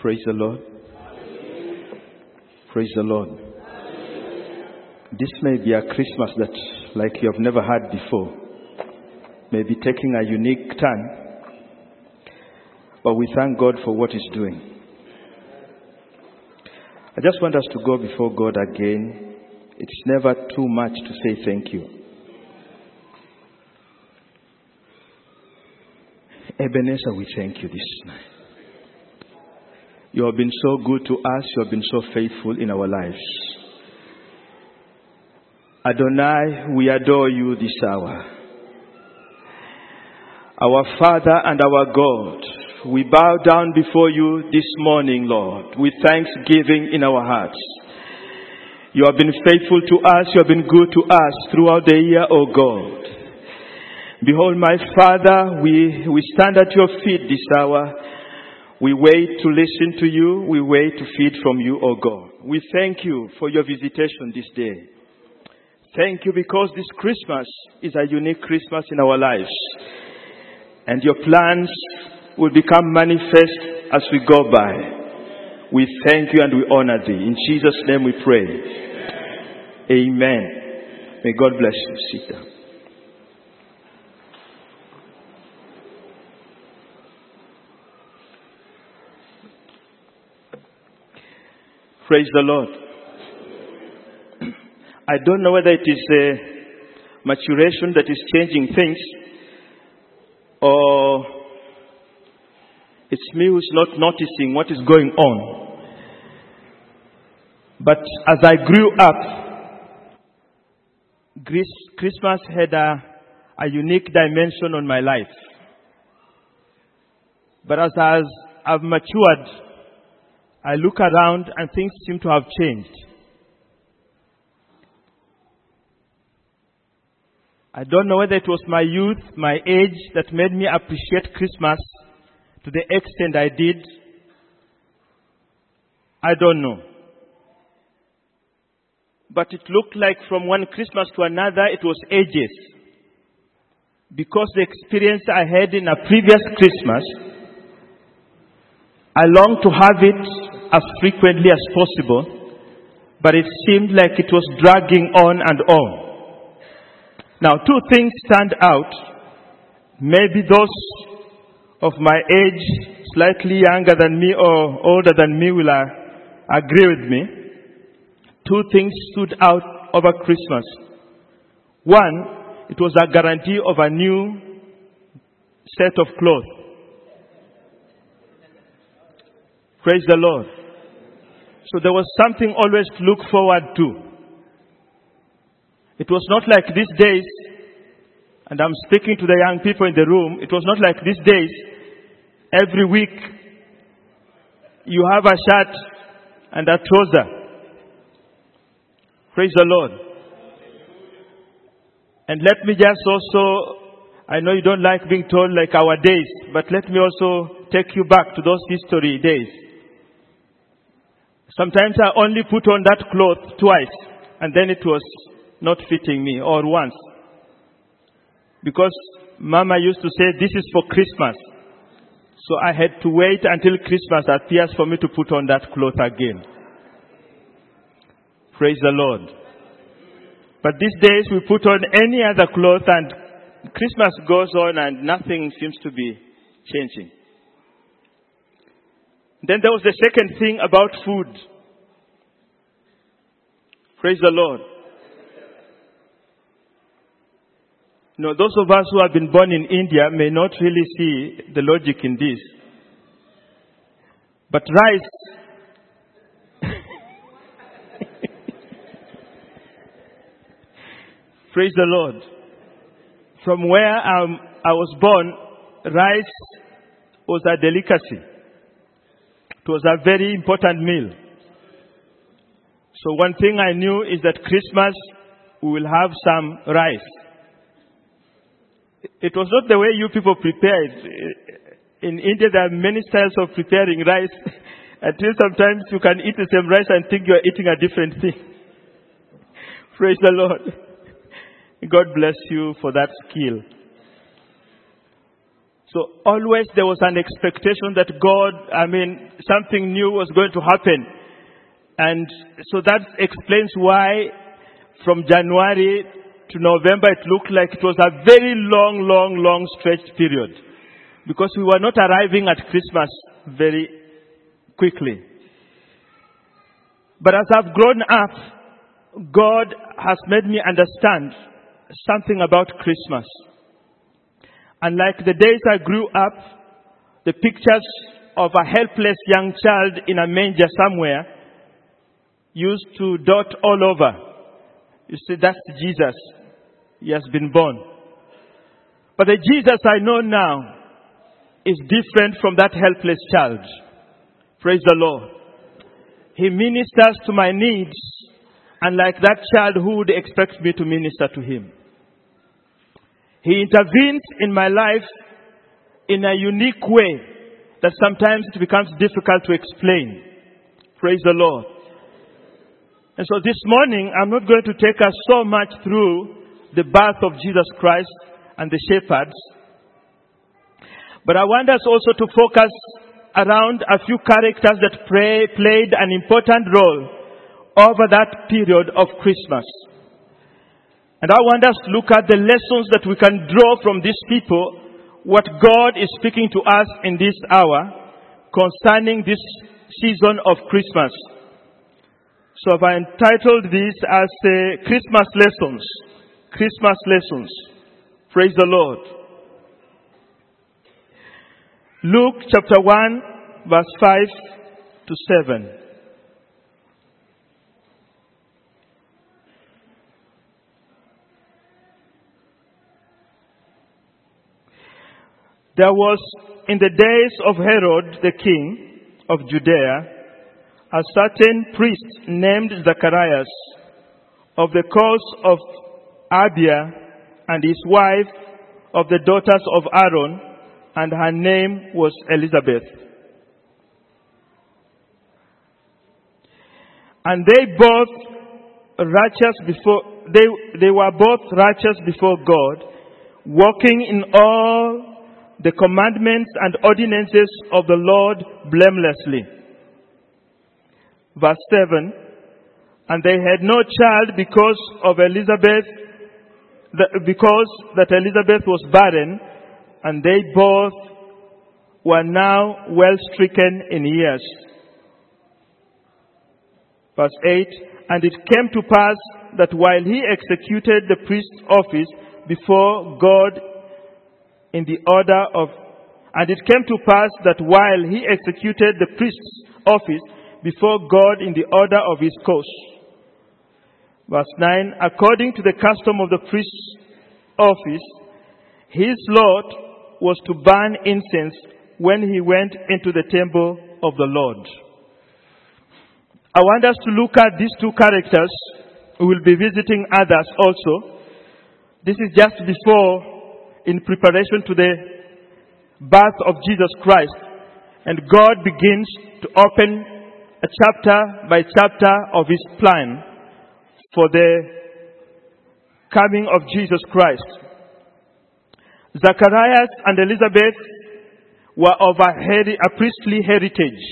Praise the Lord. Praise the Lord. This may be a Christmas that, like you have never had before, may be taking a unique turn. But we thank God for what He's doing. I just want us to go before God again. It's never too much to say thank you. Ebenezer, we thank you this night. You have been so good to us. You have been so faithful in our lives. Adonai, we adore you this hour. Our Father and our God, we bow down before you this morning, Lord, with thanksgiving in our hearts. You have been faithful to us. You have been good to us throughout the year, O God. Behold, my Father, we, we stand at your feet this hour. We wait to listen to you. We wait to feed from you, O God. We thank you for your visitation this day. Thank you because this Christmas is a unique Christmas in our lives. And your plans will become manifest as we go by. We thank you and we honor thee. In Jesus' name we pray. Amen. May God bless you. Sit down. Praise the Lord. I don't know whether it is a maturation that is changing things or it's me who's not noticing what is going on. But as I grew up, Christmas had a, a unique dimension on my life. But as I've matured, I look around and things seem to have changed. I don't know whether it was my youth, my age that made me appreciate Christmas to the extent I did. I don't know. But it looked like from one Christmas to another it was ages. Because the experience I had in a previous Christmas, I longed to have it as frequently as possible, but it seemed like it was dragging on and on. Now, two things stand out. Maybe those of my age, slightly younger than me or older than me, will agree with me. Two things stood out over Christmas. One, it was a guarantee of a new set of clothes. Praise the Lord. So there was something always to look forward to. It was not like these days, and I'm speaking to the young people in the room, it was not like these days, every week you have a shirt and a trouser. Praise the Lord. And let me just also, I know you don't like being told like our days, but let me also take you back to those history days. Sometimes I only put on that cloth twice and then it was not fitting me or once. Because mama used to say this is for Christmas. So I had to wait until Christmas appears for me to put on that cloth again. Praise the Lord. But these days we put on any other cloth and Christmas goes on and nothing seems to be changing. Then there was the second thing about food. Praise the Lord. No, those of us who have been born in India may not really see the logic in this. But rice, praise the Lord. From where um, I was born, rice was a delicacy. It was a very important meal. So one thing I knew is that Christmas we will have some rice. It was not the way you people prepare it. In India there are many styles of preparing rice until sometimes you can eat the same rice and think you are eating a different thing. Praise the Lord. God bless you for that skill. So always there was an expectation that God, I mean, something new was going to happen. And so that explains why from January to November it looked like it was a very long, long, long stretched period. Because we were not arriving at Christmas very quickly. But as I've grown up, God has made me understand something about Christmas. And like the days I grew up, the pictures of a helpless young child in a manger somewhere used to dot all over. You see, that's Jesus. He has been born. But the Jesus I know now is different from that helpless child. Praise the Lord. He ministers to my needs, and like that child who would expect me to minister to him. He intervenes in my life in a unique way that sometimes it becomes difficult to explain. Praise the Lord. And so this morning, I'm not going to take us so much through the birth of Jesus Christ and the shepherds, but I want us also to focus around a few characters that played an important role over that period of Christmas. And I want us to look at the lessons that we can draw from these people, what God is speaking to us in this hour concerning this season of Christmas. So I've entitled this as uh, Christmas Lessons. Christmas Lessons. Praise the Lord. Luke chapter 1 verse 5 to 7. There was in the days of Herod the king of Judea a certain priest named Zacharias of the course of Abia and his wife of the daughters of Aaron and her name was Elizabeth. And they both righteous before, they, they were both righteous before God, walking in all the commandments and ordinances of the Lord blamelessly. Verse 7 And they had no child because of Elizabeth, because that Elizabeth was barren, and they both were now well stricken in years. Verse 8 And it came to pass that while he executed the priest's office before God in the order of, and it came to pass that while he executed the priest's office before God in the order of his course. Verse 9, according to the custom of the priest's office, his lot was to burn incense when he went into the temple of the Lord. I want us to look at these two characters. We will be visiting others also. This is just before in preparation to the birth of Jesus Christ. And God begins to open a chapter by chapter of His plan for the coming of Jesus Christ. Zacharias and Elizabeth were of a, heri- a priestly heritage.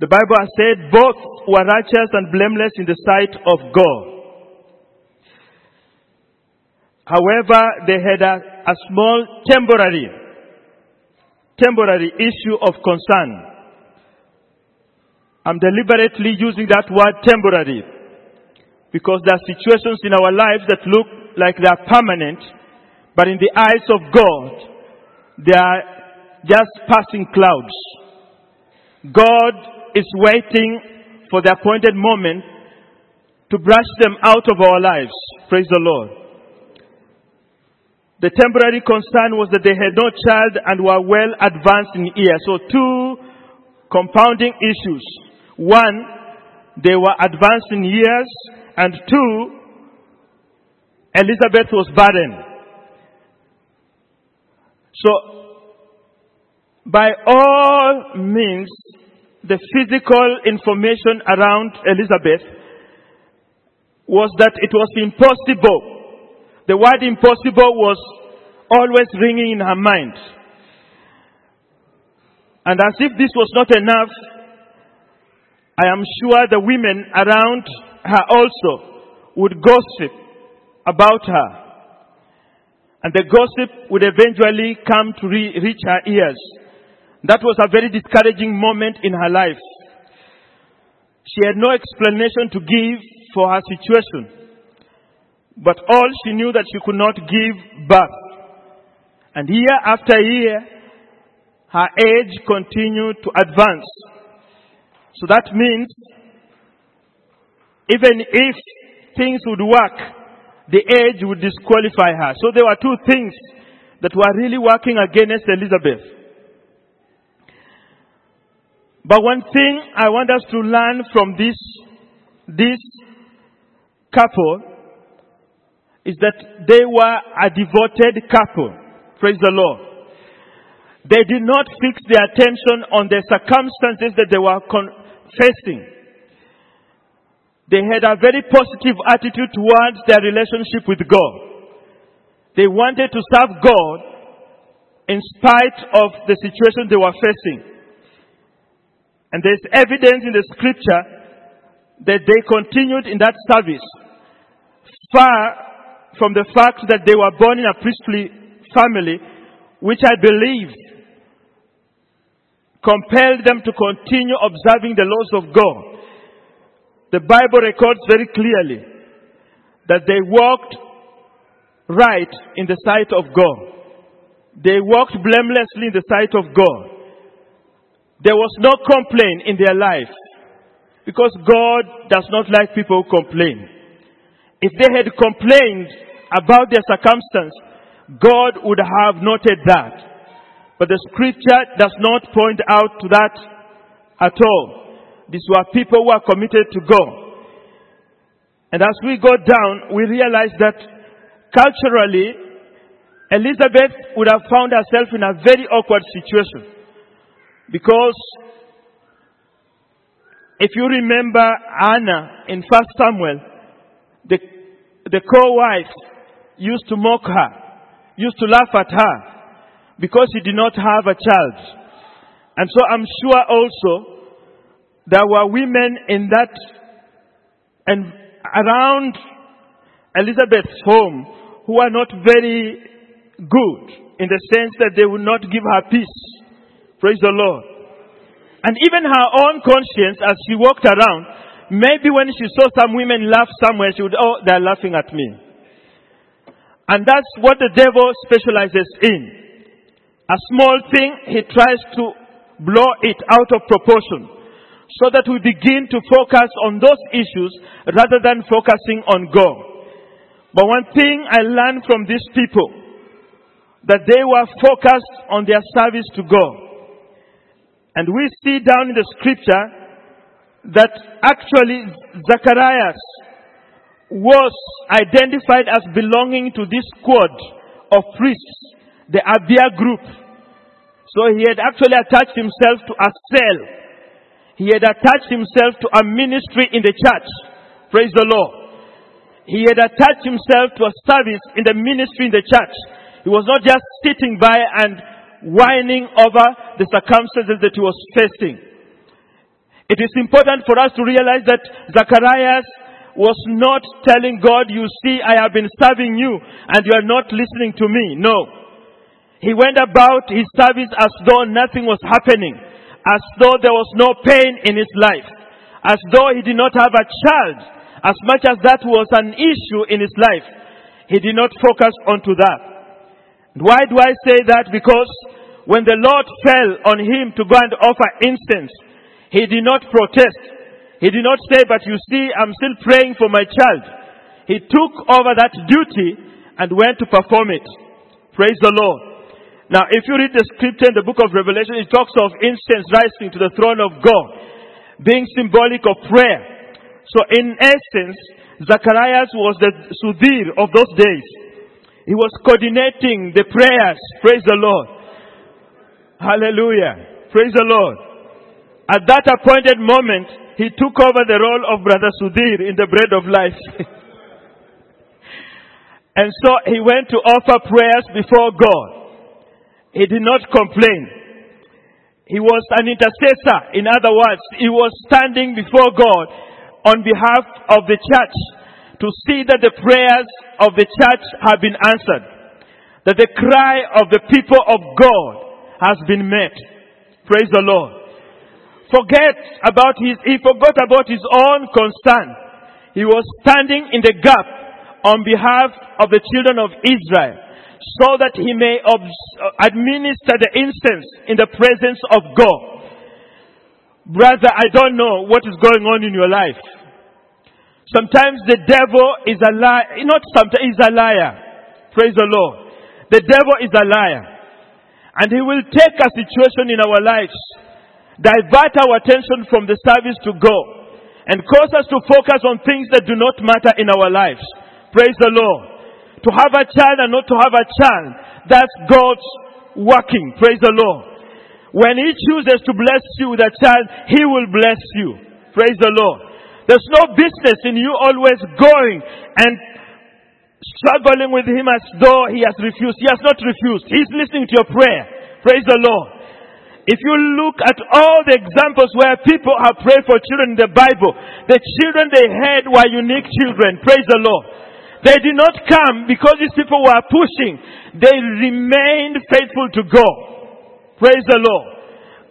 The Bible has said both were righteous and blameless in the sight of God. However, they had a, a small temporary, temporary issue of concern. I'm deliberately using that word temporary because there are situations in our lives that look like they are permanent, but in the eyes of God, they are just passing clouds. God is waiting for the appointed moment to brush them out of our lives. Praise the Lord. The temporary concern was that they had no child and were well advanced in years. So two compounding issues. One, they were advanced in years and two, Elizabeth was barren. So, by all means, the physical information around Elizabeth was that it was impossible the word impossible was always ringing in her mind. And as if this was not enough, I am sure the women around her also would gossip about her. And the gossip would eventually come to re- reach her ears. That was a very discouraging moment in her life. She had no explanation to give for her situation. But all she knew that she could not give birth. And year after year, her age continued to advance. So that means even if things would work, the age would disqualify her. So there were two things that were really working against Elizabeth. But one thing I want us to learn from this, this couple is that they were a devoted couple. Praise the Lord. They did not fix their attention on the circumstances that they were facing. They had a very positive attitude towards their relationship with God. They wanted to serve God in spite of the situation they were facing. And there's evidence in the scripture that they continued in that service far from the fact that they were born in a priestly family, which I believe compelled them to continue observing the laws of God. The Bible records very clearly that they walked right in the sight of God. They walked blamelessly in the sight of God. There was no complaint in their life because God does not like people who complain. If they had complained about their circumstance, God would have noted that. But the scripture does not point out to that at all. These were people who are committed to God. And as we go down, we realize that culturally, Elizabeth would have found herself in a very awkward situation. Because if you remember Anna in 1 Samuel, the, the co-wife used to mock her, used to laugh at her because she did not have a child. And so I'm sure also there were women in that and around Elizabeth's home who are not very good in the sense that they would not give her peace. Praise the Lord. And even her own conscience as she walked around, maybe when she saw some women laugh somewhere, she would, oh, they're laughing at me. And that's what the devil specializes in a small thing, he tries to blow it out of proportion so that we begin to focus on those issues rather than focusing on God. But one thing I learned from these people, that they were focused on their service to God. And we see down in the scripture that actually Zacharias was identified as belonging to this squad of priests the Abia group. So he had actually attached himself to a cell. He had attached himself to a ministry in the church. Praise the Lord. He had attached himself to a service in the ministry in the church. He was not just sitting by and whining over the circumstances that he was facing. It is important for us to realize that Zacharias was not telling God, you see, I have been serving you and you are not listening to me. No. He went about his service as though nothing was happening, as though there was no pain in his life, as though he did not have a child, as much as that was an issue in his life. He did not focus onto that. Why do I say that? Because when the Lord fell on him to go and offer incense, he did not protest. He did not say, but you see, I'm still praying for my child. He took over that duty and went to perform it. Praise the Lord. Now, if you read the scripture in the book of Revelation, it talks of incense rising to the throne of God, being symbolic of prayer. So in essence, Zacharias was the Sudhir of those days. He was coordinating the prayers. Praise the Lord. Hallelujah. Praise the Lord. At that appointed moment, he took over the role of Brother Sudhir in the bread of life. And so he went to offer prayers before God. He did not complain. He was an intercessor. In other words, he was standing before God on behalf of the church to see that the prayers of the church have been answered. That the cry of the people of God has been met. Praise the Lord. Forget about his, he forgot about his own concern. He was standing in the gap on behalf of the children of Israel so that he may uh, administer the incense in the presence of God. Brother, I don't know what is going on in your life. Sometimes the devil is a liar, not sometimes, he's a liar. Praise the Lord. The devil is a liar. And he will take a situation in our lives divert our attention from the service to go and cause us to focus on things that do not matter in our lives. Praise the Lord. To have a child and not to have a child, that's God's working. Praise the Lord. When He chooses to bless you with a child, He will bless you. Praise the Lord. There's no business in you always going and struggling with Him as though He has refused. He has not refused. He's listening to your prayer. Praise the Lord. If you look at all the examples where people have prayed for children in the Bible, the children they had were unique children. Praise the Lord. They did not come because these people were pushing. They remained faithful to God. Praise the Lord.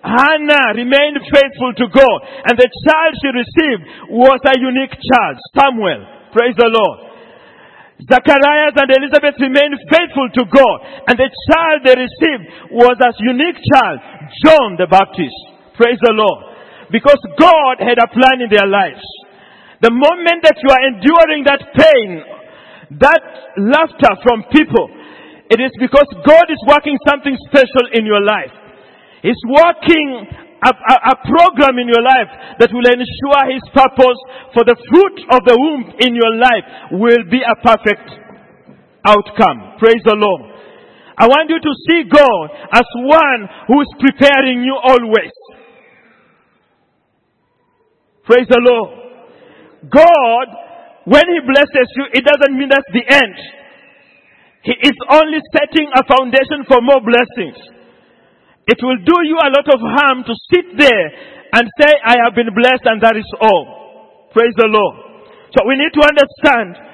Hannah remained faithful to God. And the child she received was a unique child, Samuel. Praise the Lord. Zacharias and Elizabeth remained faithful to God. And the child they received was a unique child, John the Baptist. Praise the Lord. Because God had a plan in their lives. The moment that you are enduring that pain, that laughter from people, it is because God is working something special in your life. He's working a, a, a, program in your life that will ensure His purpose for the fruit of the womb in your life will be a perfect outcome. Praise the Lord. I want you to see God as one who is preparing you always. Praise the Lord. God, when He blesses you, it doesn't mean that's the end. He is only setting a foundation for more blessings. It will do you a lot of harm to sit there and say, I have been blessed and that is all. Praise the Lord. So we need to understand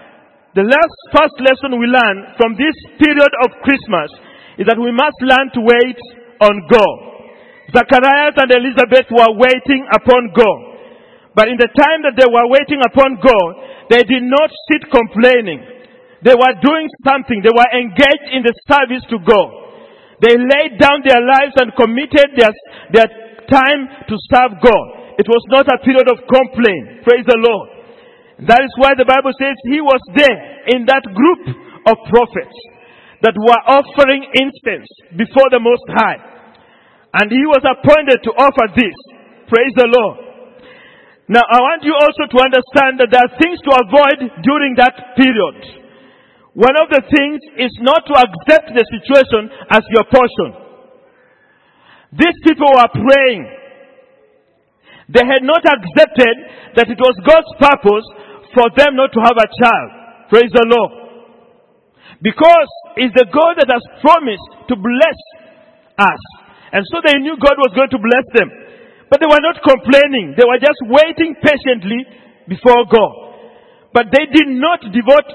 the last first lesson we learn from this period of Christmas is that we must learn to wait on God. Zacharias and Elizabeth were waiting upon God. But in the time that they were waiting upon God, they did not sit complaining. They were doing something. They were engaged in the service to God. They laid down their lives and committed their, their time to serve God. It was not a period of complaint. Praise the Lord. That is why the Bible says he was there in that group of prophets that were offering incense before the Most High. And he was appointed to offer this. Praise the Lord. Now I want you also to understand that there are things to avoid during that period. One of the things is not to accept the situation as your portion. These people were praying. They had not accepted that it was God's purpose for them not to have a child. Praise the Lord. Because it's the God that has promised to bless us. And so they knew God was going to bless them. But they were not complaining. They were just waiting patiently before God. But they did not devote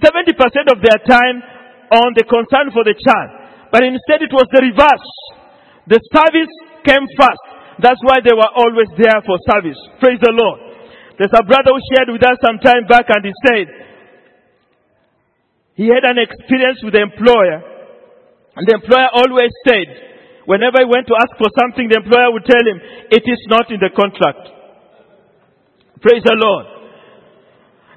70% of their time on the concern for the child. But instead it was the reverse. The service came first. That's why they were always there for service. Praise the Lord. There's a brother who shared with us some time back and he said he had an experience with the employer and the employer always said whenever he went to ask for something the employer would tell him it is not in the contract. Praise the Lord.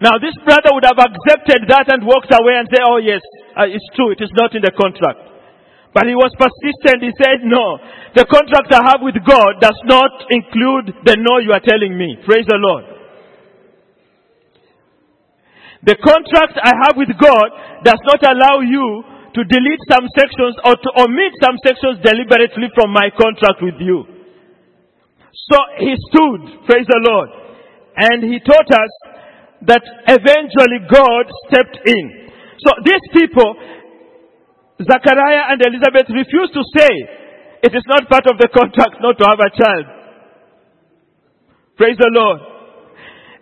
Now this brother would have accepted that and walked away and say, oh yes, uh, it's true, it is not in the contract. But he was persistent. He said, no, the contract I have with God does not include the no you are telling me. Praise the Lord. The contract I have with God does not allow you to delete some sections or to omit some sections deliberately from my contract with you. So he stood, praise the Lord, and he taught us that eventually God stepped in. So these people, Zachariah and Elizabeth refused to say, it is not part of the contract not to have a child. Praise the Lord.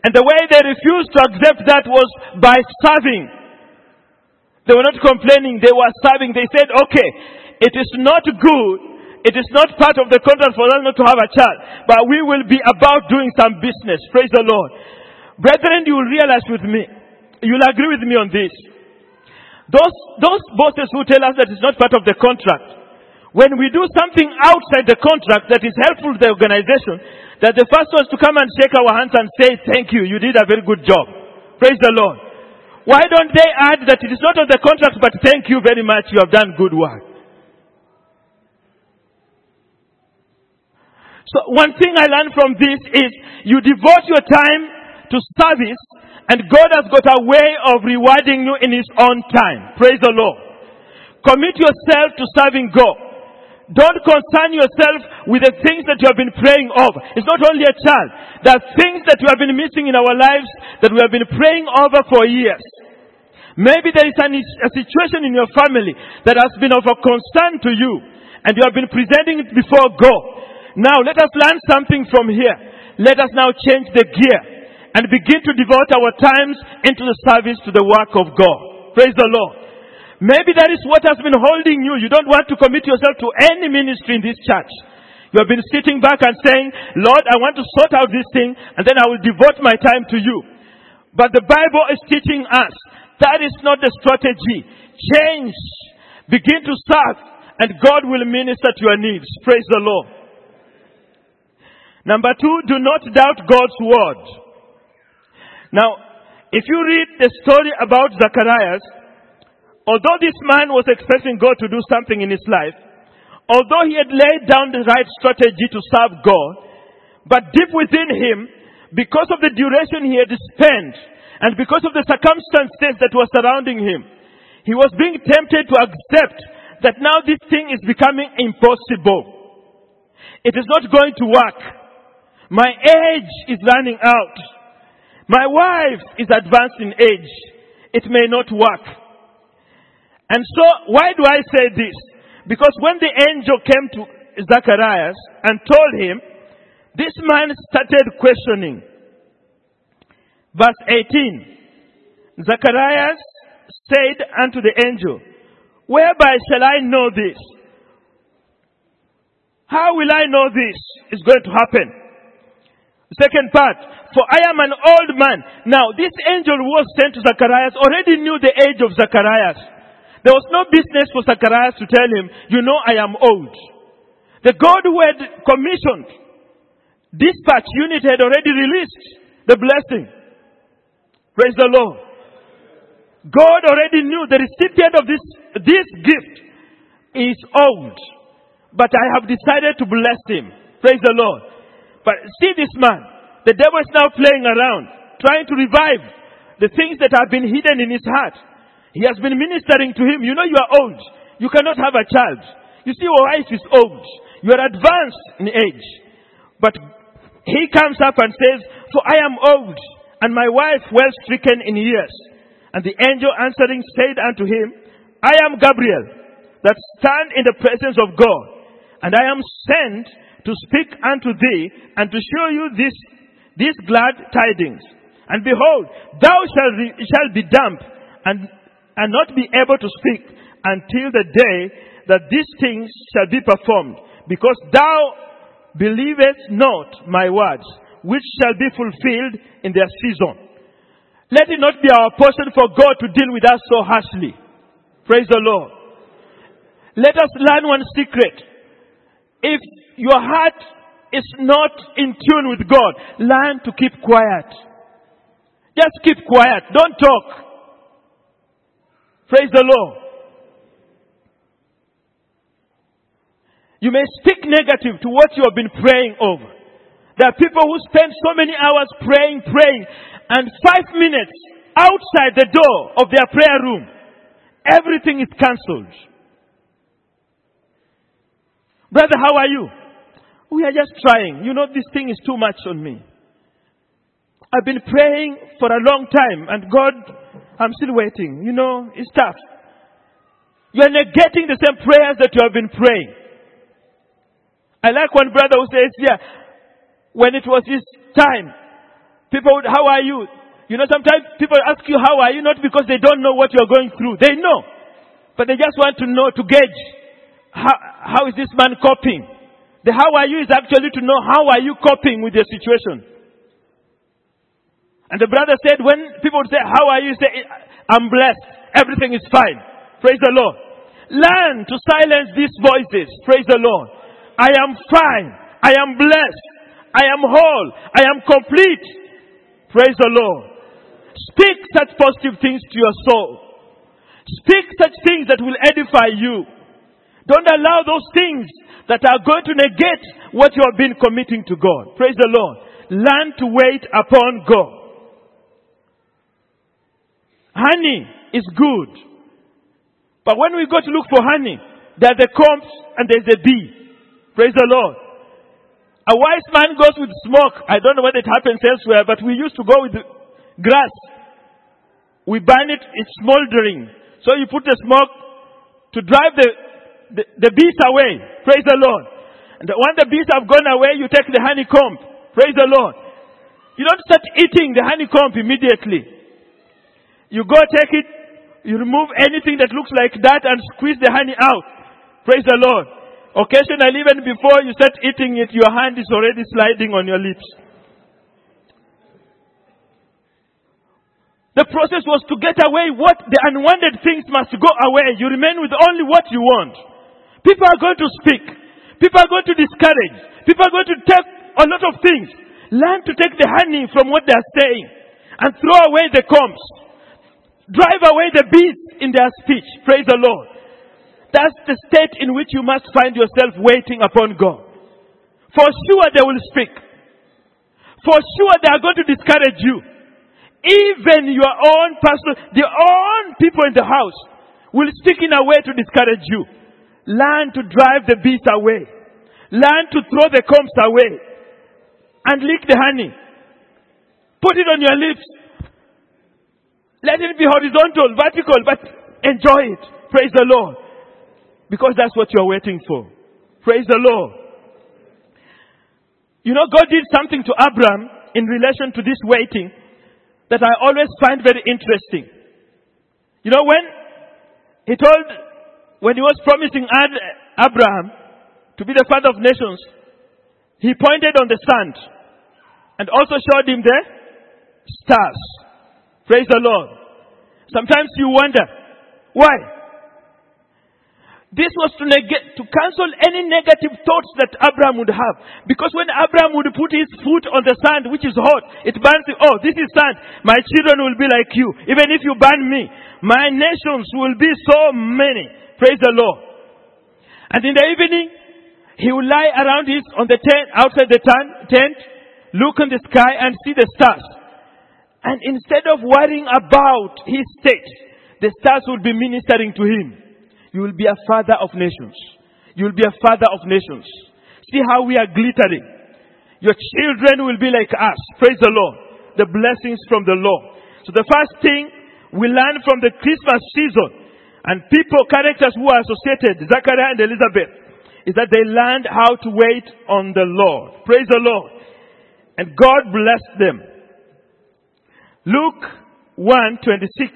And the way they refused to accept that was by serving. They were not complaining, they were serving. They said, okay, it is not good, it is not part of the contract for us not to have a child, but we will be about doing some business. Praise the Lord. Brethren, you will realize with me, you'll agree with me on this. Those, those bosses who tell us that it's not part of the contract, when we do something outside the contract that is helpful to the organization, that the first ones to come and shake our hands and say, thank you, you did a very good job. Praise the Lord. Why don't they add that it is not on the contract, but thank you very much, you have done good work. So one thing I learned from this is you devote your time to service and God has got a way of rewarding you in His own time. Praise the Lord. Commit yourself to serving God. Don't concern yourself with the things that you have been praying over. It's not only a child. There are things that we have been missing in our lives that we have been praying over for years. Maybe there is an, a situation in your family that has been of a concern to you and you have been presenting it before God. Now let us learn something from here. Let us now change the gear and begin to devote our times into the service to the work of God. Praise the Lord. Maybe that is what has been holding you. You don't want to commit yourself to any ministry in this church. You have been sitting back and saying, Lord, I want to sort out this thing and then I will devote my time to you. But the Bible is teaching us that is not the strategy. Change. Begin to serve and God will minister to your needs. Praise the Lord. Number two, do not doubt God's word. Now, if you read the story about Zacharias, although this man was expecting God to do something in his life, although he had laid down the right strategy to serve God, but deep within him, because of the duration he had spent, and because of the circumstances that were surrounding him, he was being tempted to accept that now this thing is becoming impossible. It is not going to work. My age is running out. My wife is advanced in age. It may not work. And so, why do I say this? Because when the angel came to Zacharias and told him, this man started questioning. Verse 18. Zacharias said unto the angel, Whereby shall I know this? How will I know this is going to happen? Second part, for I am an old man. Now, this angel who was sent to Zacharias already knew the age of Zacharias. There was no business for Zacharias to tell him, you know I am old. The God who had commissioned dispatch unit had already released the blessing. Praise the Lord. God already knew the recipient of this, this gift is old. But I have decided to bless him. Praise the Lord. But see this man. The devil is now playing around, trying to revive the things that have been hidden in his heart. He has been ministering to him. You know you are old. You cannot have a child. You see your wife is old. You are advanced in age. But he comes up and says, For I am old, and my wife well stricken in years. And the angel answering said unto him, I am Gabriel, that stand in the presence of God, and I am sent to speak unto thee, and to show you this, these glad tidings. And behold, thou shalt, shalt be dumb, and and not be able to speak until the day that these things shall be performed, because thou believest not my words, which shall be fulfilled in their season. Let it not be our portion for God to deal with us so harshly. Praise the Lord. Let us learn one secret. If your heart is not in tune with God, learn to keep quiet. Just keep quiet. Don't talk. Praise the Lord. You may speak negative to what you have been praying over. There are people who spend so many hours praying, praying, and five minutes outside the door of their prayer room, everything is cancelled. Brother, how are you? We are just trying. You know, this thing is too much on me. I've been praying for a long time, and God I'm still waiting. You know, it's tough. You are negating the same prayers that you have been praying. I like one brother who says, yeah, when it was his time, people would, how are you? You know, sometimes people ask you, how are you? Not because they don't know what you're going through. They know. But they just want to know, to gauge, how, how is this man coping? The how are you is actually to know how are you coping with your situation. And the brother said, when people say, how are you? Say, I'm blessed. Everything is fine. Praise the Lord. Learn to silence these voices. Praise the Lord. I am fine. I am blessed. I am whole. I am complete. Praise the Lord. Speak such positive things to your soul. Speak such things that will edify you. Don't allow those things that are going to negate what you have been committing to God. Praise the Lord. Learn to wait upon God. Honey is good. But when we go to look for honey, there's the combs and there's the bee. Praise the Lord. A wise man goes with smoke. I don't know whether it happens elsewhere, but we used to go with grass. We burn it, it's smoldering. So you put the smoke to drive the the, the bees away. Praise the Lord. And when the bees have gone away, you take the honeycomb. Praise the Lord. You don't start eating the honeycomb immediately. You go take it, you remove anything that looks like that and squeeze the honey out. Praise the Lord. Occasionally, even before you start eating it, your hand is already sliding on your lips. The process was to get away what the unwanted things must go away. You remain with only what you want. People are going to speak. People are going to discourage. People are going to take a lot of things. Learn to take the honey from what they are saying and throw away the combs. Drive away the beasts in their speech. Praise the Lord. That's the state in which you must find yourself waiting upon God. For sure they will speak. For sure they are going to discourage you. Even your own personal, the own people in the house will speak in a way to discourage you. Learn to drive the beast away. Learn to throw the combs away. And lick the honey. Put it on your lips. Let it be horizontal, vertical, but enjoy it. Praise the Lord. Because that's what you're waiting for. Praise the Lord. You know, God did something to Abraham in relation to this waiting that I always find very interesting. You know, when he told when he was promising Ad, Abraham to be the father of nations, he pointed on the sand and also showed him the stars. Praise the Lord. Sometimes you wonder, why? This was to negate, to cancel any negative thoughts that Abraham would have. Because when Abraham would put his foot on the sand, which is hot, it burns. Oh, this is sand. My children will be like you. Even if you burn me, my nations will be so many. Praise the Lord. And in the evening, he will lie around his, on the tent, outside the tent, look in the sky and see the stars. And instead of worrying about his state, the stars will be ministering to him. You will be a father of nations. You will be a father of nations. See how we are glittering. Your children will be like us. Praise the Lord. The blessings from the Lord. So the first thing we learn from the Christmas season and people, characters who are associated, Zachariah and Elizabeth, is that they learned how to wait on the Lord. Praise the Lord. And God blessed them. Luke 1 26.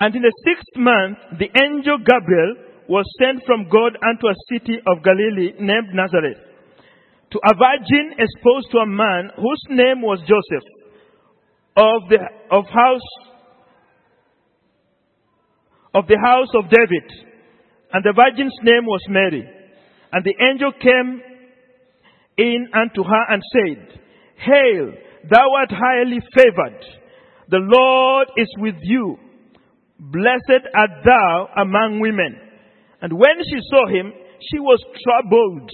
And in the sixth month, the angel Gabriel was sent from God unto a city of Galilee named Nazareth to a virgin espoused to a man whose name was Joseph of the of house of the house of David, and the virgin's name was Mary. And the angel came in unto her and said, Hail, thou art highly favored. The Lord is with you. Blessed art thou among women. And when she saw him, she was troubled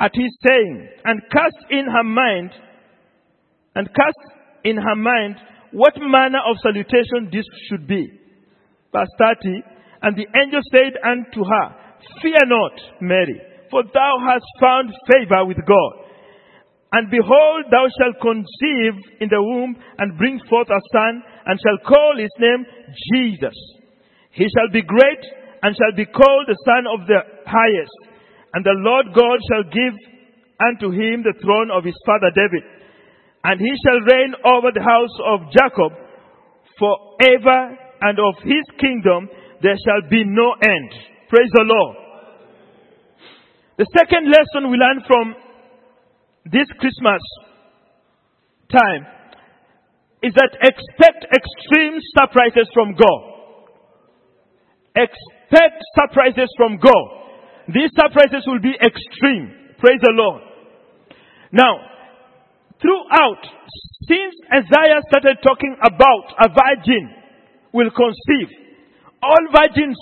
at his saying, and cast in her mind, and cast in her mind what manner of salutation this should be. Verse 30, and the angel said unto her, Fear not, Mary, for thou hast found favor with God. And behold, thou shalt conceive in the womb and bring forth a son, and shall call his name Jesus. He shall be great and shall be called the Son of the Highest. And the Lord God shall give unto him the throne of his father David. And he shall reign over the house of Jacob forever, and of his kingdom there shall be no end. Praise the Lord. The second lesson we learn from this Christmas time is that expect extreme surprises from God. Expect surprises from God. These surprises will be extreme. Praise the Lord. Now, throughout, since Isaiah started talking about a virgin will conceive, all virgins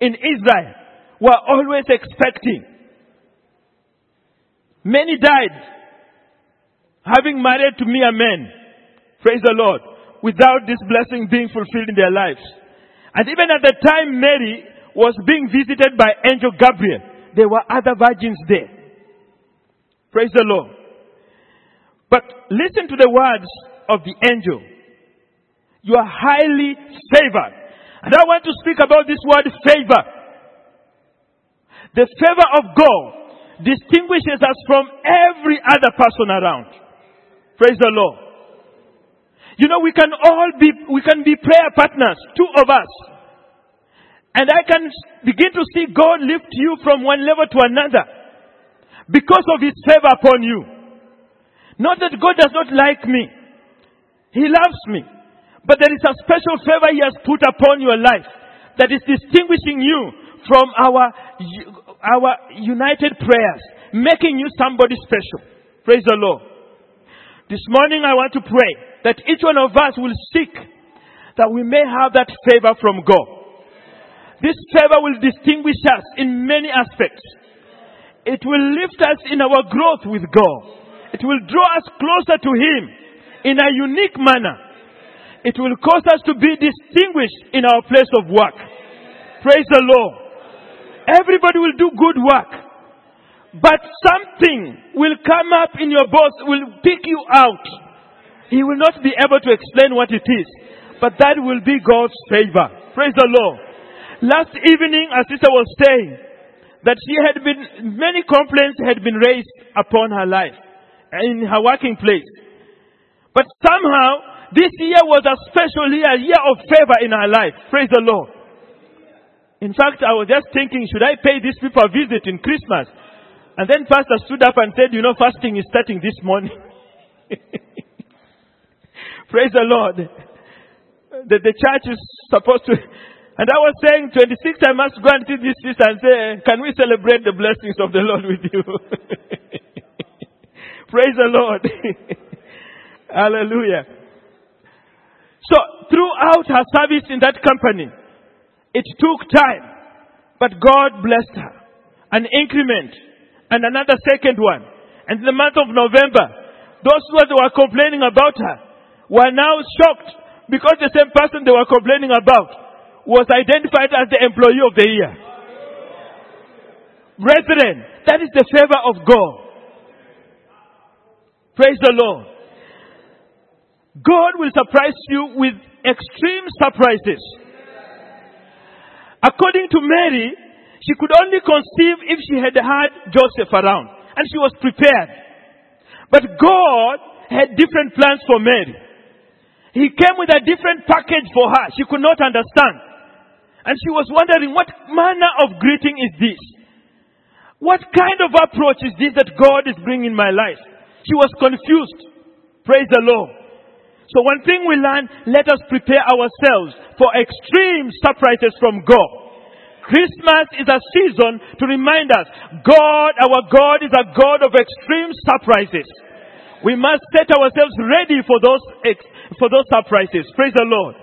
in Israel were always expecting. Many died having married to mere men. Praise the Lord. Without this blessing being fulfilled in their lives. And even at the time Mary was being visited by angel Gabriel, there were other virgins there. Praise the Lord. But listen to the words of the angel. You are highly favored. And I want to speak about this word favor. The favor of God distinguishes us from every other person around. Praise the Lord. You know, we can all be, we can be prayer partners, two of us. And I can begin to see God lift you from one level to another because of His favor upon you. Not that God does not like me. He loves me. But there is a special favor He has put upon your life that is distinguishing you from our, our united prayers, making you somebody special. Praise the Lord. This morning I want to pray that each one of us will seek that we may have that favor from God. This favor will distinguish us in many aspects. It will lift us in our growth with God. It will draw us closer to Him in a unique manner. It will cause us to be distinguished in our place of work. Praise the Lord. Everybody will do good work. But something will come up in your boss, will pick you out. He will not be able to explain what it is. But that will be God's favor. Praise the Lord. Last evening, our sister was saying that she had been, many complaints had been raised upon her life in her working place. But somehow, this year was a special year, a year of favor in her life. Praise the Lord. In fact, I was just thinking, should I pay these people a visit in Christmas? And then pastor stood up and said, you know, fasting is starting this morning. Praise the Lord. The, the church is supposed to, and I was saying 26, I must go and see this sister and say, can we celebrate the blessings of the Lord with you? Praise the Lord. Hallelujah. So throughout her service in that company, it took time, but God blessed her. An increment, and another second one. And in the month of November, those who were complaining about her were now shocked because the same person they were complaining about was identified as the employee of the year. Brethren, that is the favor of God. Praise the Lord. God will surprise you with extreme surprises. According to Mary, she could only conceive if she had had Joseph around. And she was prepared. But God had different plans for Mary. He came with a different package for her. She could not understand. And she was wondering, what manner of greeting is this? What kind of approach is this that God is bringing in my life? She was confused. Praise the Lord. So one thing we learn, let us prepare ourselves for extreme surprises from God. Christmas is a season to remind us God, our God, is a God of extreme surprises. We must set ourselves ready for those, for those surprises. Praise the Lord.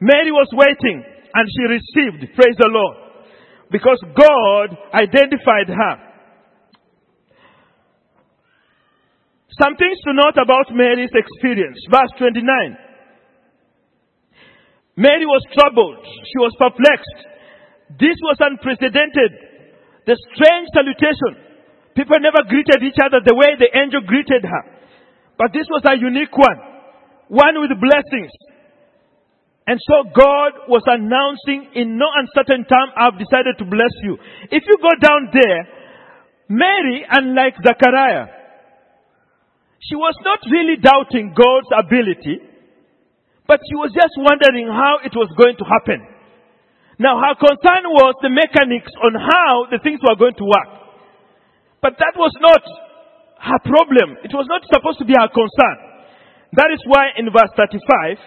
Mary was waiting and she received. Praise the Lord. Because God identified her. Some things to note about Mary's experience. Verse 29. Mary was troubled. She was perplexed this was unprecedented. The strange salutation People never greeted each other the way the angel greeted her. But this was a unique one. One with blessings. And so God was announcing in no uncertain time, I've decided to bless you. If you go down there, Mary, unlike Zachariah, she was not really doubting God's ability, but she was just wondering how it was going to happen. Now her concern was the mechanics on how the things were going to work. But that was not her problem. It was not supposed to be her concern. That is why in verse 35,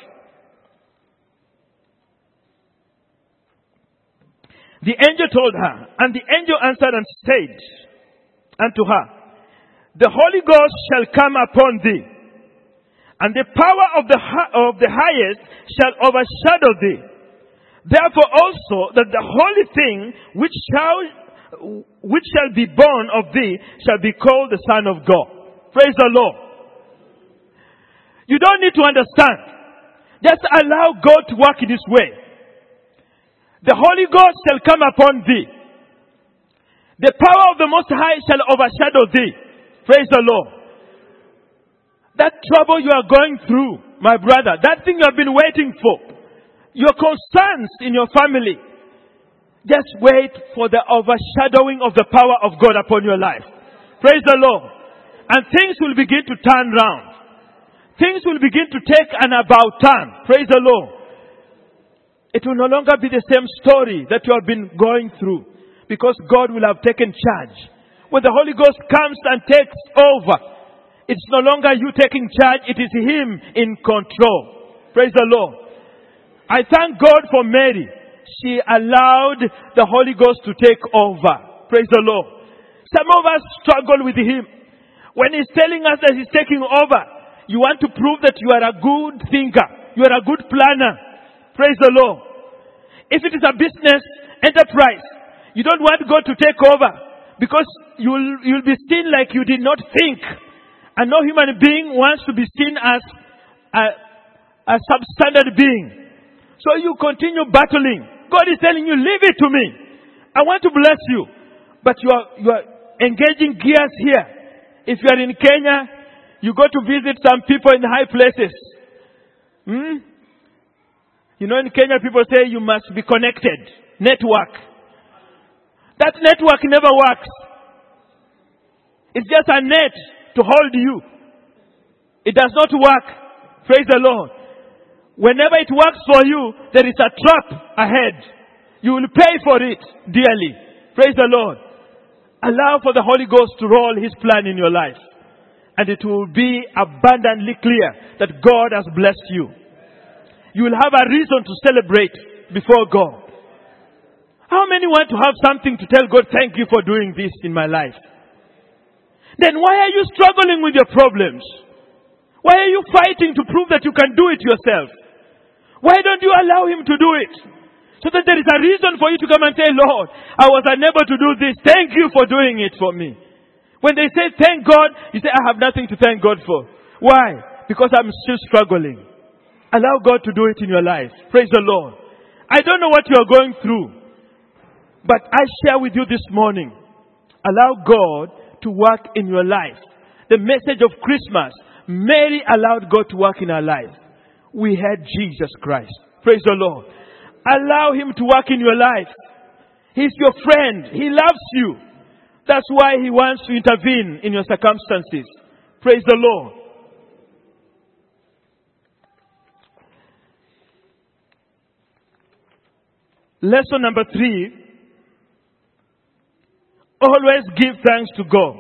the angel told her, and the angel answered and said unto her, The Holy Ghost shall come upon thee, and the power of the, of the highest shall overshadow thee. Therefore also that the holy thing which shall, which shall be born of thee shall be called the Son of God. Praise the Lord. You don't need to understand. Just allow God to work in this way. The Holy Ghost shall come upon thee. The power of the Most High shall overshadow thee. Praise the Lord. That trouble you are going through, my brother, that thing you have been waiting for, your concerns in your family. Just wait for the overshadowing of the power of God upon your life. Praise the Lord. And things will begin to turn round. Things will begin to take an about turn. Praise the Lord. It will no longer be the same story that you have been going through because God will have taken charge. When the Holy Ghost comes and takes over, it's no longer you taking charge, it is Him in control. Praise the Lord. I thank God for Mary. She allowed the Holy Ghost to take over. Praise the Lord. Some of us struggle with Him. When He's telling us that He's taking over, you want to prove that you are a good thinker. You are a good planner. Praise the Lord. If it is a business enterprise, you don't want God to take over because you'll, you'll be seen like you did not think. And no human being wants to be seen as a, a substandard being. So you continue battling. God is telling you, leave it to me. I want to bless you. But you are, you are engaging gears here. If you are in Kenya, you go to visit some people in high places. Hmm? You know, in Kenya, people say you must be connected. Network. That network never works. It's just a net to hold you. It does not work. Praise the Lord. Whenever it works for you, there is a trap ahead. You will pay for it dearly. Praise the Lord. Allow for the Holy Ghost to roll His plan in your life. And it will be abundantly clear that God has blessed you. You will have a reason to celebrate before God. How many want to have something to tell God, thank you for doing this in my life? Then why are you struggling with your problems? Why are you fighting to prove that you can do it yourself? Why don't you allow him to do it? So that there is a reason for you to come and say, Lord, I was unable to do this. Thank you for doing it for me. When they say thank God, you say, I have nothing to thank God for. Why? Because I'm still struggling. Allow God to do it in your life. Praise the Lord. I don't know what you are going through, but I share with you this morning. Allow God to work in your life. The message of Christmas. Mary allowed God to work in her life we had Jesus Christ. Praise the Lord. Allow Him to work in your life. He's your friend. He loves you. That's why He wants to intervene in your circumstances. Praise the Lord. Lesson number three. Always give thanks to God.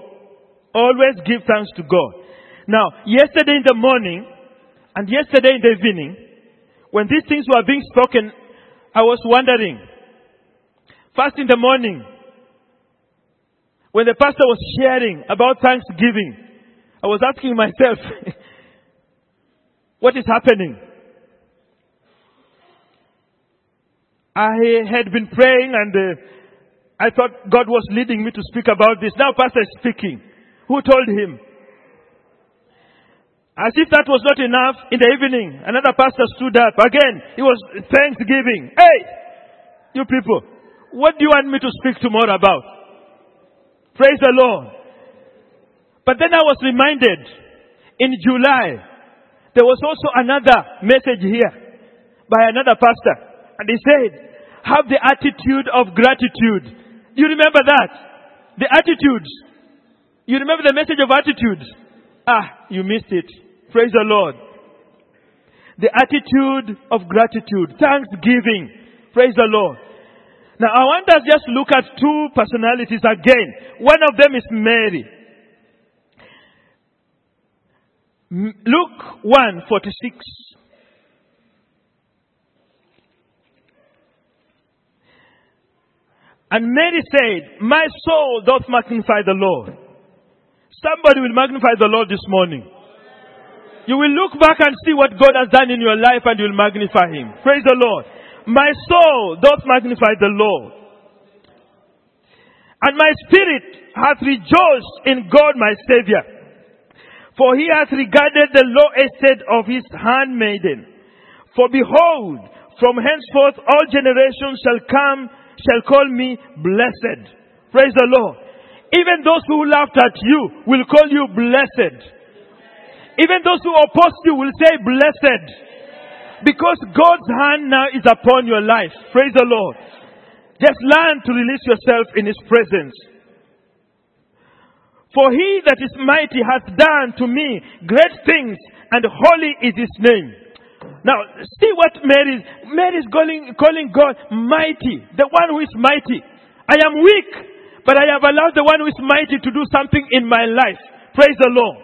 Always give thanks to God. Now, yesterday in the morning, and yesterday in the evening, when these things were being spoken, I was wondering. First in the morning, when the pastor was sharing about Thanksgiving, I was asking myself, what is happening? I had been praying and uh, I thought God was leading me to speak about this. Now pastor is speaking. Who told him? As if that was not enough, in the evening, another pastor stood up. Again, it was Thanksgiving. Hey! You people, what do you want me to speak tomorrow about? Praise the Lord. But then I was reminded in July, there was also another message here by another pastor. And he said, have the attitude of gratitude. You remember that? The attitude. You remember the message of attitude? Ah, you missed it. Praise the Lord. The attitude of gratitude, thanksgiving. Praise the Lord. Now I want us just look at two personalities again. One of them is Mary. Luke 1 46. And Mary said, My soul doth magnify the Lord. Somebody will magnify the Lord this morning. You will look back and see what God has done in your life and you'll magnify Him. Praise the Lord. My soul doth magnify the Lord. And my spirit hath rejoiced in God my Savior. For he hath regarded the low estate of his handmaiden. For behold, from henceforth all generations shall come shall call me blessed. Praise the Lord. Even those who laughed at you will call you blessed. Even those who opposed you will say blessed. Because God's hand now is upon your life. Praise the Lord. Just learn to release yourself in His presence. For he that is mighty hath done to me great things, and holy is his name. Now, see what Mary is. Mary is calling, calling God mighty, the one who is mighty. I am weak, but I have allowed the one who is mighty to do something in my life. Praise the Lord.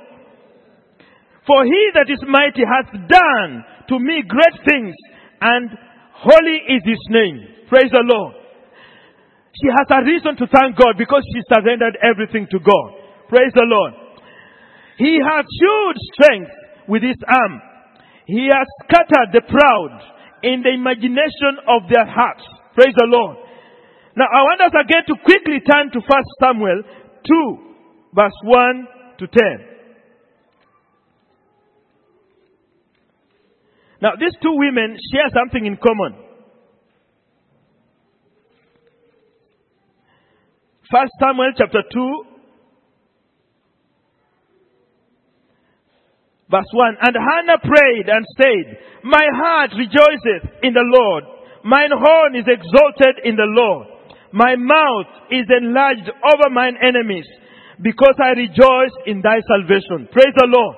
For he that is mighty hath done to me great things, and holy is his name. Praise the Lord. She has a reason to thank God because she surrendered everything to God. Praise the Lord. He hath shewed strength with his arm. He has scattered the proud in the imagination of their hearts. Praise the Lord. Now I want us again to quickly turn to 1 Samuel 2 verse 1 to 10. Now these two women share something in common. 1 Samuel chapter 2 Verse 1. And Hannah prayed and said, My heart rejoiceth in the Lord. Mine horn is exalted in the Lord. My mouth is enlarged over mine enemies because I rejoice in thy salvation. Praise the Lord.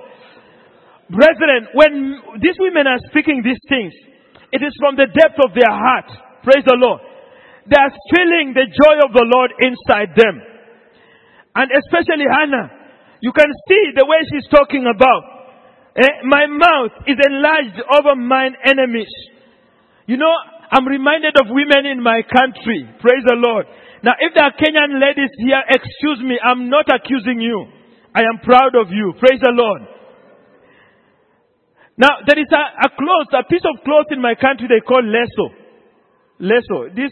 Brethren, when these women are speaking these things, it is from the depth of their heart. Praise the Lord. They are feeling the joy of the Lord inside them. And especially Hannah. You can see the way she's talking about my mouth is enlarged over mine enemies. You know, I'm reminded of women in my country. Praise the Lord. Now, if there are Kenyan ladies here, excuse me, I'm not accusing you. I am proud of you. Praise the Lord. Now, there is a, a cloth, a piece of cloth in my country they call leso. Leso. This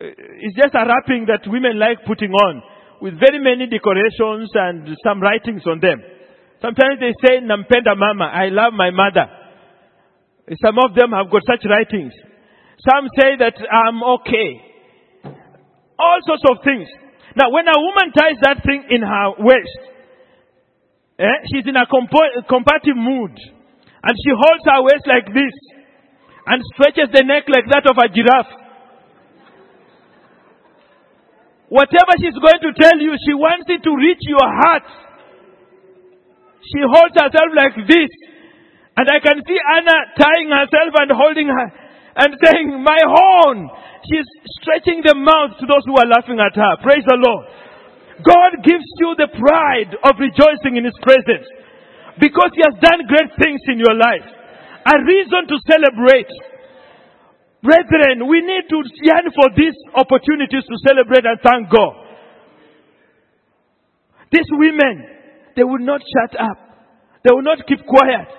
uh, is just a wrapping that women like putting on with very many decorations and some writings on them. Sometimes they say, Nampenda mama, I love my mother. Some of them have got such writings. Some say that I'm okay. All sorts of things. Now, when a woman ties that thing in her waist, eh, she's in a compo- mood. And she holds her waist like this. And stretches the neck like that of a giraffe. Whatever she's going to tell you, she wants it to reach your heart. She holds herself like this. And I can see Anna tying herself and holding her and saying, my horn. She's stretching the mouth to those who are laughing at her. Praise the Lord. God gives you the pride of rejoicing in His presence because He has done great things in your life. A reason to celebrate. Brethren, we need to yearn for these opportunities to celebrate and thank God. These women, they would not shut up. They would not keep quiet.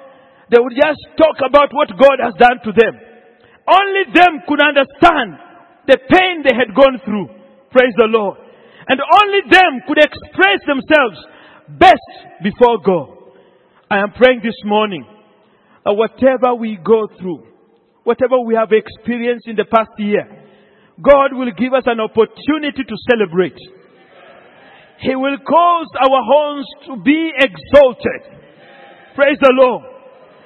They would just talk about what God has done to them. Only them could understand the pain they had gone through. Praise the Lord. And only them could express themselves best before God. I am praying this morning that whatever we go through, whatever we have experienced in the past year, God will give us an opportunity to celebrate. He will cause our horns to be exalted. Praise the Lord.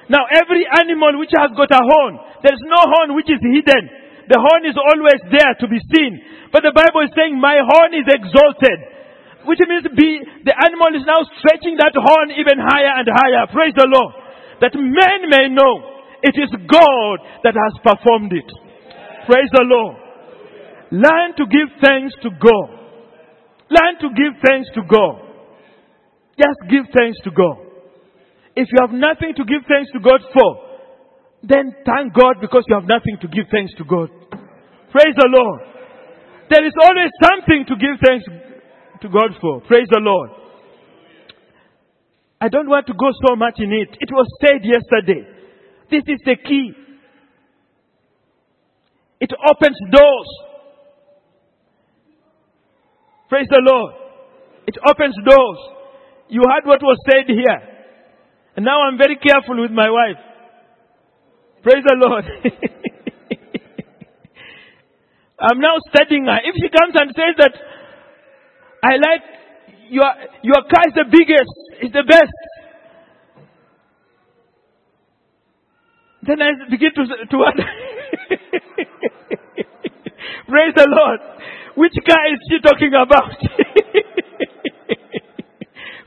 Now every animal which has got a horn, there's no horn which is hidden. The horn is always there to be seen. But the Bible is saying, my horn is exalted. Which means be, the animal is now stretching that horn even higher and higher. Praise the Lord. That men may know it is God that has performed it. Praise the Lord. Learn to give thanks to God. Learn to give thanks to God. Just give thanks to God. If you have nothing to give thanks to God for, then thank God because you have nothing to give thanks to God. Praise the Lord. There is always something to give thanks to God for. Praise the Lord. I don't want to go so much in it. It was said yesterday. This is the key. It opens doors. Praise the Lord. It opens doors. You heard what was said here. And now I'm very careful with my wife. Praise the Lord. I'm now studying her. If she comes and says that I like your your car is the biggest, it's the best. Then I begin to to. Praise the Lord. Which car is she talking about?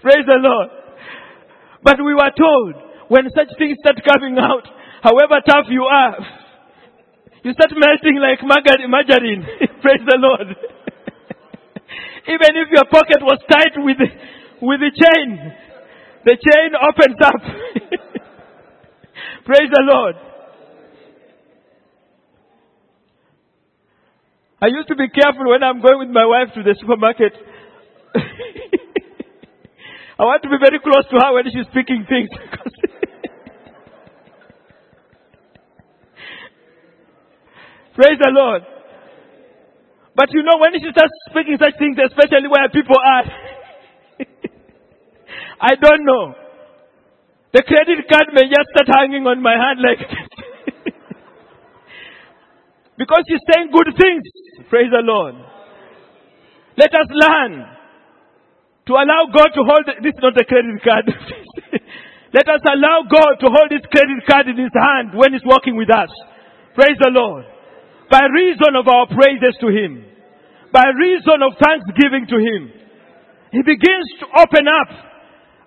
Praise the Lord. But we were told when such things start coming out, however tough you are, you start melting like margarine. Praise the Lord. Even if your pocket was tight with, with the chain, the chain opens up. Praise the Lord. I used to be careful when I'm going with my wife to the supermarket. I want to be very close to her when she's speaking things. Praise the Lord. But you know, when she starts speaking such things, especially where people are, I don't know. The credit card may just start hanging on my hand like because she's saying good things. Praise the Lord. Let us learn to allow God to hold, this is not a credit card. Let us allow God to hold his credit card in his hand when he's walking with us. Praise the Lord. By reason of our praises to him. By reason of thanksgiving to him. He begins to open up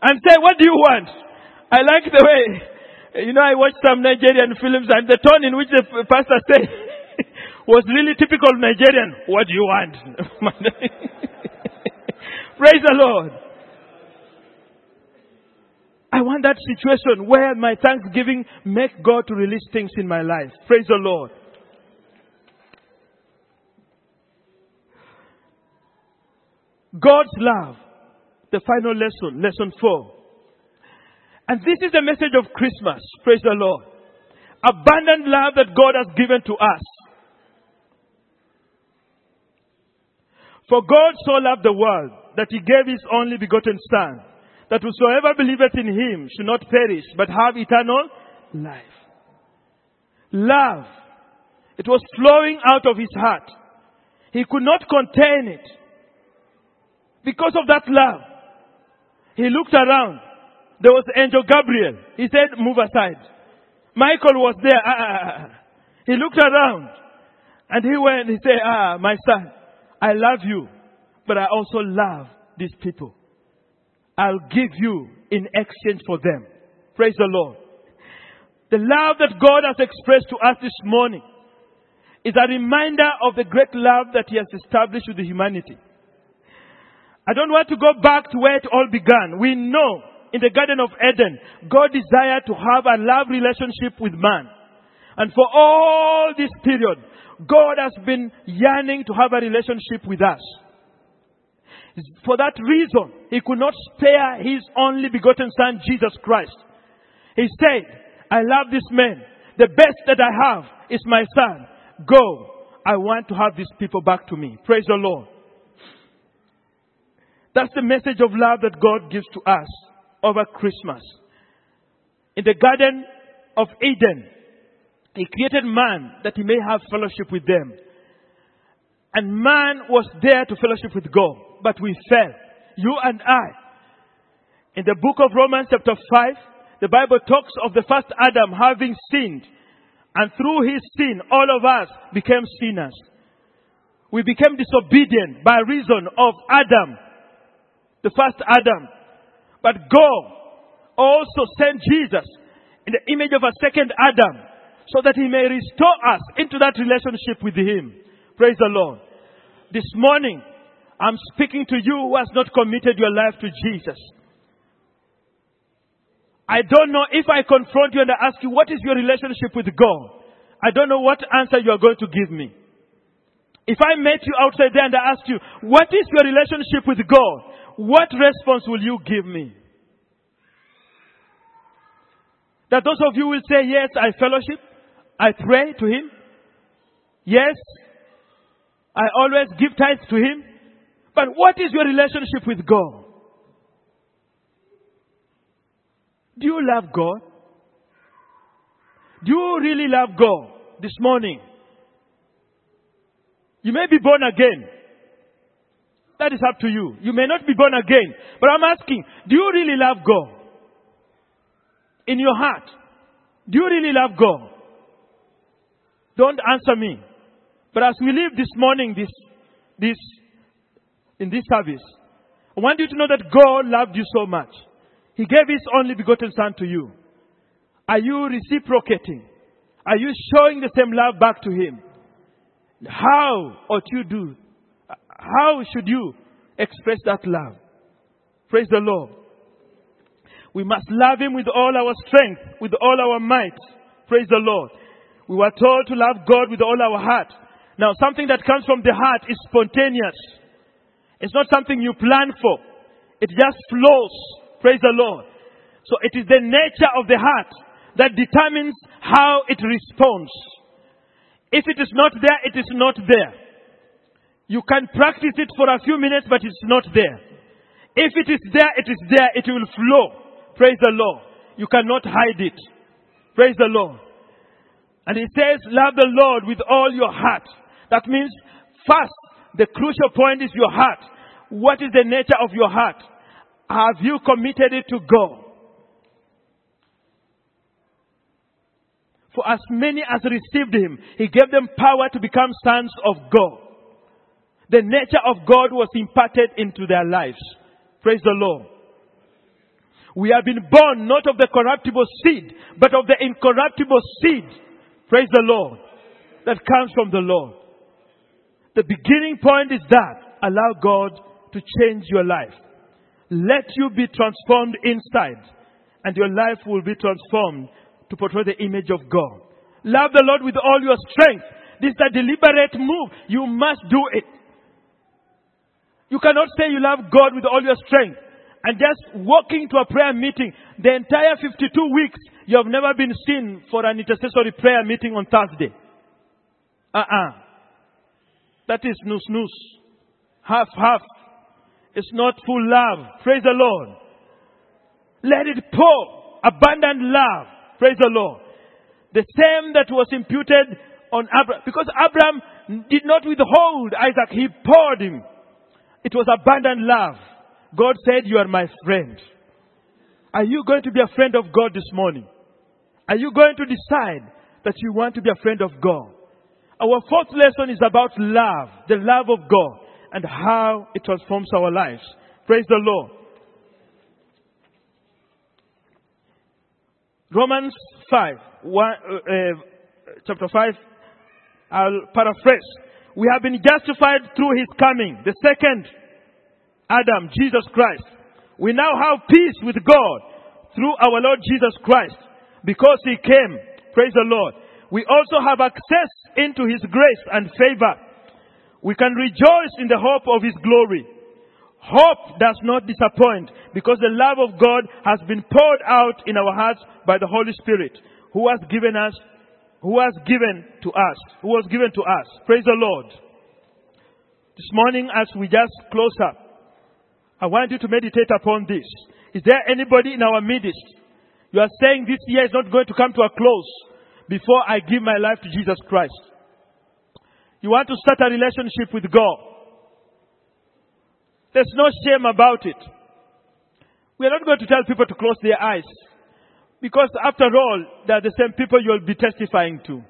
and say, what do you want? I like the way, you know, I watched some Nigerian films and the tone in which the pastor said was really typical Nigerian. What do you want? Praise the Lord. I want that situation where my thanksgiving make God to release things in my life. Praise the Lord. God's love. The final lesson, lesson four. And this is the message of Christmas. Praise the Lord. Abundant love that God has given to us. For God so loved the world that he gave his only begotten Son, that whosoever believeth in him should not perish, but have eternal life. Love. It was flowing out of his heart. He could not contain it. Because of that love, he looked around. There was angel Gabriel. He said, move aside. Michael was there. Ah, ah, ah, ah. He looked around and he went, he said, ah, my son, I love you but I also love these people. I'll give you in exchange for them. Praise the Lord. The love that God has expressed to us this morning is a reminder of the great love that He has established with humanity. I don't want to go back to where it all began. We know in the Garden of Eden, God desired to have a love relationship with man. And for all this period, God has been yearning to have a relationship with us. For that reason, he could not spare his only begotten son, Jesus Christ. He said, I love this man. The best that I have is my son. Go. I want to have these people back to me. Praise the Lord. That's the message of love that God gives to us over Christmas. In the Garden of Eden, He created man that He may have fellowship with them. And man was there to fellowship with God but we fell. you and I. In the book of Romans chapter 5, the Bible talks of the first Adam having sinned. And through his sin, all of us became sinners. We became disobedient by reason of Adam, the first Adam. But God also sent Jesus in the image of a second Adam so that he may restore us into that relationship with him. Praise the Lord. This morning, I'm speaking to you who has not committed your life to Jesus. I don't know if I confront you and I ask you, what is your relationship with God? I don't know what answer you are going to give me. If I met you outside there and I ask you, what is your relationship with God? What response will you give me? That those of you will say, yes, I fellowship. I pray to Him. Yes, I always give tithes to Him. But what is your relationship with God? Do you love God? Do you really love God this morning? You may be born again. That is up to you. You may not be born again. But I'm asking, do you really love God? In your heart. Do you really love God? Don't answer me. But as we leave this morning, this, this, in this service, I want you to know that God loved you so much. He gave His only begotten Son to you. Are you reciprocating? Are you showing the same love back to Him? How ought you do? How should you express that love? Praise the Lord. We must love Him with all our strength, with all our might. Praise the Lord. We were told to love God with all our heart. Now, something that comes from the heart is spontaneous. It's not something you plan for. It just flows. Praise the Lord. So it is the nature of the heart that determines how it responds. If it is not there, it is not there. You can practice it for a few minutes, but it's not there. If it is there, it is there. It will flow. Praise the Lord. You cannot hide it. Praise the Lord. And it says, love the Lord with all your heart. That means, first, the crucial point is your heart. What is the nature of your heart? Have you committed it to God? For as many as received him, he gave them power to become sons of God. The nature of God was imparted into their lives. Praise the Lord. We have been born not of the corruptible seed, but of the incorruptible seed. Praise the Lord. That comes from the Lord. The beginning point is that allow God to change your life. Let you be transformed inside, and your life will be transformed to portray the image of God. Love the Lord with all your strength. This is a deliberate move. You must do it. You cannot say you love God with all your strength and just walking to a prayer meeting. The entire 52 weeks, you have never been seen for an intercessory prayer meeting on Thursday. Uh-uh. That is nusu nusu. Half half. It's not full love. Praise the Lord. Let it pour. Abundant love. Praise the Lord. The same that was imputed on Abraham. Because Abraham did not withhold Isaac. He poured him. It was abundant love. God said, You are my friend. Are you going to be a friend of God this morning? Are you going to decide that you want to be a friend of God? Our fourth lesson is about love, the love of God, and how it transforms our lives. Praise the Lord. Romans 5, one, uh, uh, chapter 5, I'll paraphrase. We have been justified through his coming. The second Adam, Jesus Christ. We now have peace with God through our Lord Jesus Christ because he came. Praise the Lord. We also have access into his grace and favor. We can rejoice in the hope of his glory. Hope does not disappoint because the love of God has been poured out in our hearts by the Holy Spirit who has given us, who has given to us, who was given to us. Praise the Lord. This morning as we just close up, I want you to meditate upon this. Is there anybody in our midst? You are saying this year is not going to come to a close before I give my life to Jesus Christ. You want to start a relationship with God. There's no shame about it. We are not going to tell people to close their eyes. Because after all, they are the same people you'll be testifying to.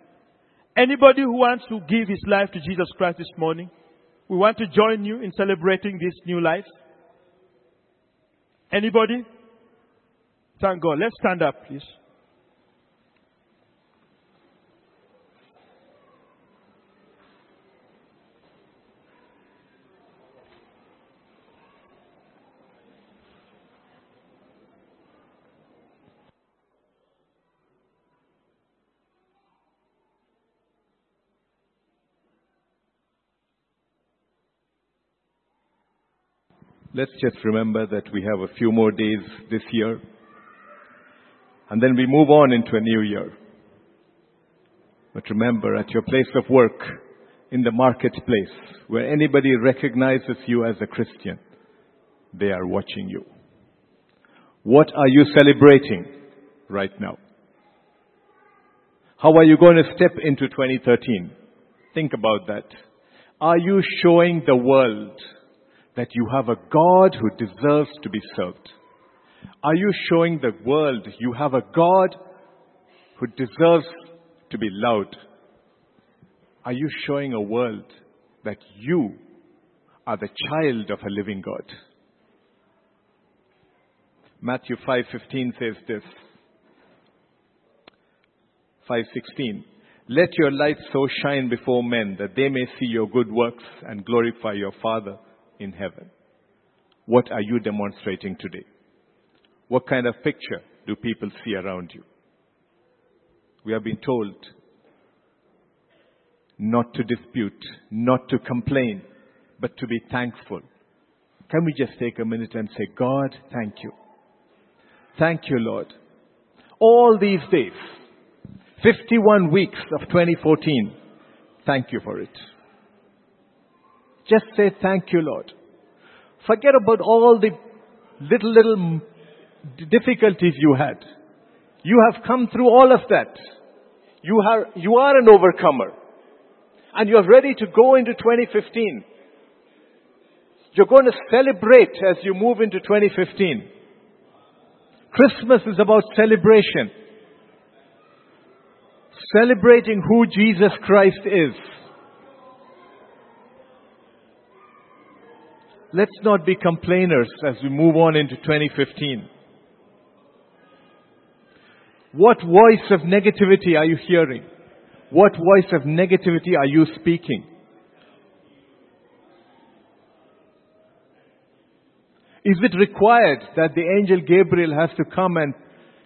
Anybody who wants to give his life to Jesus Christ this morning, we want to join you in celebrating this new life. Anybody? Thank God. Let's stand up, please. Let's just remember that we have a few more days this year. And then we move on into a new year. But remember, at your place of work, in the marketplace, where anybody recognizes you as a Christian, they are watching you. What are you celebrating right now? How are you going to step into 2013? Think about that. Are you showing the world that you have a God who deserves to be served? Are you showing the world you have a God who deserves to be loved? Are you showing a world that you are the child of a living God? Matthew 5:15 says this. 5:16 Let your light so shine before men that they may see your good works and glorify your Father in heaven. What are you demonstrating today? What kind of picture do people see around you? We have been told not to dispute, not to complain, but to be thankful. Can we just take a minute and say, God, thank you. Thank you, Lord. All these days, 51 weeks of 2014, thank you for it. Just say thank you, Lord. Forget about all the little, little difficulties you had. You have come through all of that. You are, you are an overcomer. And you're ready to go into 2015. You're going to celebrate as you move into 2015. Christmas is about celebration. Celebrating who Jesus Christ is. Let's not be complainers as we move on into 2015. What voice of negativity are you hearing? What voice of negativity are you speaking? Is it required that the angel Gabriel has to come and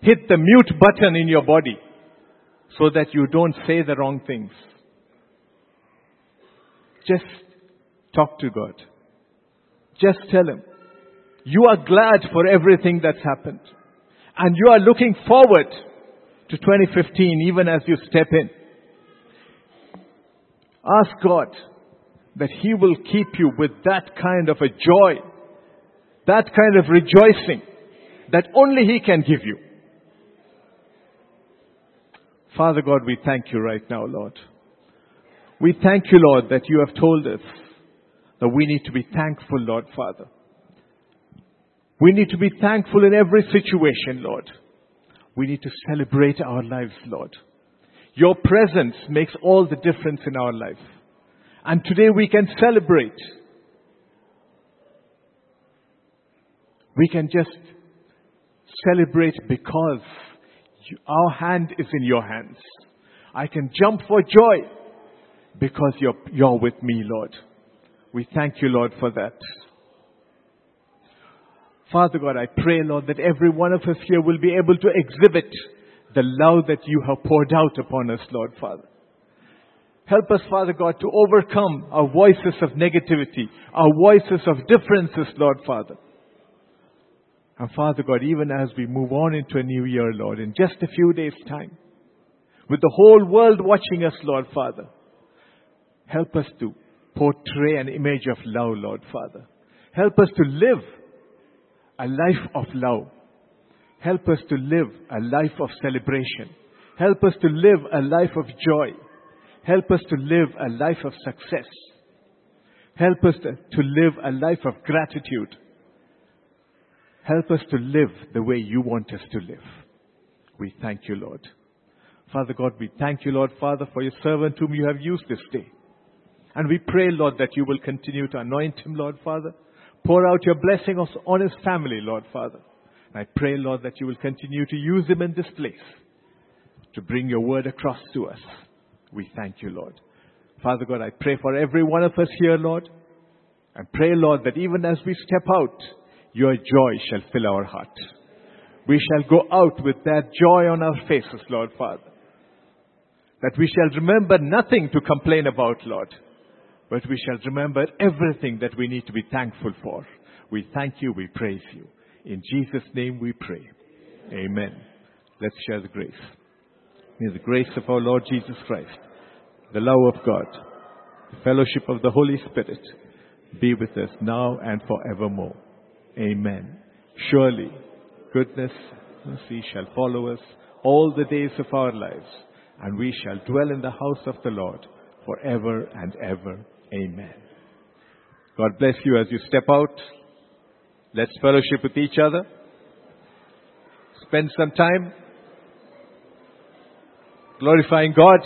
hit the mute button in your body so that you don't say the wrong things? Just talk to God. Just tell Him. You are glad for everything that's happened. And you are looking forward to 2015 even as you step in. Ask God that He will keep you with that kind of a joy, that kind of rejoicing that only He can give you. Father God, we thank you right now, Lord. We thank you, Lord, that you have told us that we need to be thankful, Lord Father. We need to be thankful in every situation, Lord. We need to celebrate our lives, Lord. Your presence makes all the difference in our life. And today we can celebrate. We can just celebrate because you, our hand is in your hands. I can jump for joy because you're, you're with me, Lord. We thank you, Lord, for that. Father God, I pray, Lord, that every one of us here will be able to exhibit the love that you have poured out upon us, Lord Father. Help us, Father God, to overcome our voices of negativity, our voices of differences, Lord Father. And Father God, even as we move on into a new year, Lord, in just a few days' time, with the whole world watching us, Lord Father, help us to portray an image of love, Lord Father. Help us to live a life of love. Help us to live a life of celebration. Help us to live a life of joy. Help us to live a life of success. Help us to live a life of gratitude. Help us to live the way you want us to live. We thank you, Lord. Father God, we thank you, Lord Father, for your servant whom you have used this day. And we pray, Lord, that you will continue to anoint him, Lord Father. Pour out your blessing on his family, Lord Father. And I pray, Lord, that you will continue to use him in this place to bring your word across to us. We thank you, Lord. Father God, I pray for every one of us here, Lord. And pray, Lord, that even as we step out, your joy shall fill our heart. We shall go out with that joy on our faces, Lord Father. That we shall remember nothing to complain about, Lord. But we shall remember everything that we need to be thankful for. We thank you, we praise you. In Jesus' name we pray. Amen. Let's share the grace. May the grace of our Lord Jesus Christ, the love of God, the fellowship of the Holy Spirit be with us now and forevermore. Amen. Surely, goodness, mercy shall follow us all the days of our lives, and we shall dwell in the house of the Lord forever and ever. Amen. God bless you as you step out. Let's fellowship with each other. Spend some time glorifying God.